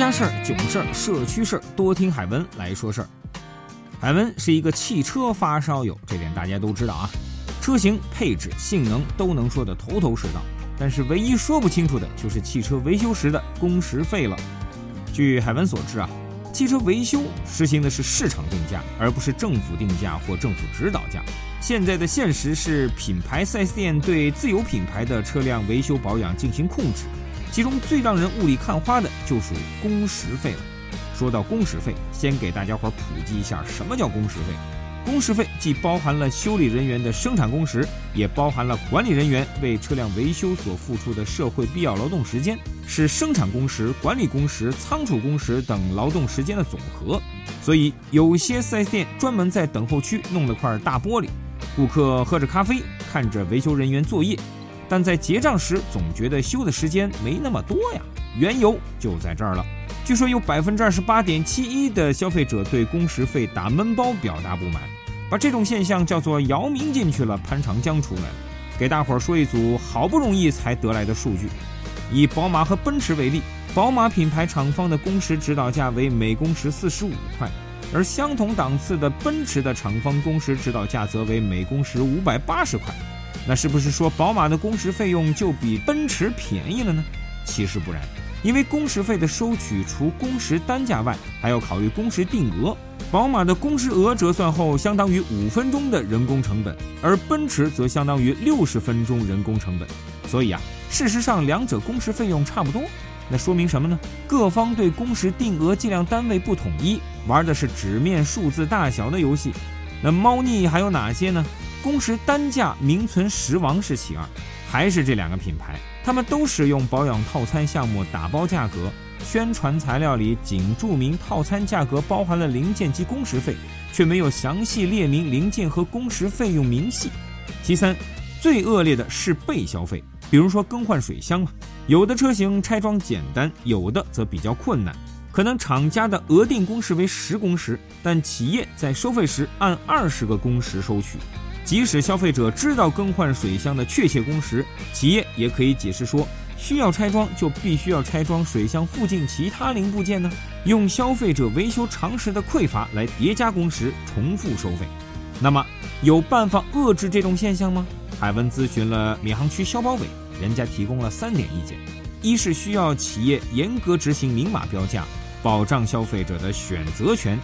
家事儿、囧事儿、社区事儿，多听海文来说事儿。海文是一个汽车发烧友，这点大家都知道啊。车型、配置、性能都能说得头头是道，但是唯一说不清楚的就是汽车维修时的工时费了。据海文所知啊，汽车维修实行的是市场定价，而不是政府定价或政府指导价。现在的现实是，品牌 4S 店对自有品牌的车辆维修保养进行控制，其中最让人雾里看花的就属工时费了。说到工时费，先给大家伙普及一下什么叫工时费。工时费既包含了修理人员的生产工时，也包含了管理人员为车辆维修所付出的社会必要劳动时间，是生产工时、管理工时、仓储工时等劳动时间的总和。所以，有些 4S 店专门在等候区弄了块大玻璃。顾客喝着咖啡，看着维修人员作业，但在结账时总觉得修的时间没那么多呀。缘由就在这儿了。据说有百分之二十八点七一的消费者对工时费打闷包表达不满，把这种现象叫做“姚明进去了，潘长江出来”。给大伙儿说一组好不容易才得来的数据：以宝马和奔驰为例，宝马品牌厂方的工时指导价为每工时四十五块。而相同档次的奔驰的厂方工时指导价则为每工时五百八十块，那是不是说宝马的工时费用就比奔驰便宜了呢？其实不然，因为工时费的收取除工时单价外，还要考虑工时定额。宝马的工时额折算后相当于五分钟的人工成本，而奔驰则相当于六十分钟人工成本。所以啊，事实上两者工时费用差不多。那说明什么呢？各方对工时定额计量单位不统一，玩的是纸面数字大小的游戏。那猫腻还有哪些呢？工时单价名存实亡是其二，还是这两个品牌，他们都使用保养套餐项目打包价格，宣传材料里仅注明套餐价格包含了零件及工时费，却没有详细列明零件和工时费用明细。其三，最恶劣的是被消费，比如说更换水箱嘛。有的车型拆装简单，有的则比较困难。可能厂家的额定工时为十工时，但企业在收费时按二十个工时收取。即使消费者知道更换水箱的确切工时，企业也可以解释说，需要拆装就必须要拆装水箱附近其他零部件呢，用消费者维修常识的匮乏来叠加工时，重复收费。那么，有办法遏制这种现象吗？海文咨询了闵行区消保委。人家提供了三点意见：一是需要企业严格执行明码标价，保障消费者的选择权；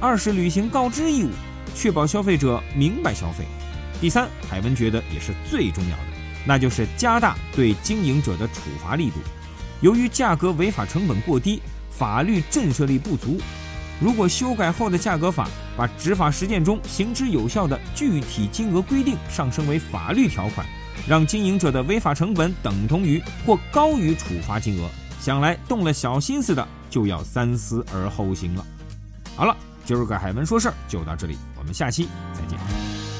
二是履行告知义务，确保消费者明白消费；第三，海文觉得也是最重要的，那就是加大对经营者的处罚力度。由于价格违法成本过低，法律震慑力不足，如果修改后的价格法把执法实践中行之有效的具体金额规定上升为法律条款。让经营者的违法成本等同于或高于处罚金额，想来动了小心思的就要三思而后行了。好了，今儿个海文说事儿就到这里，我们下期再见。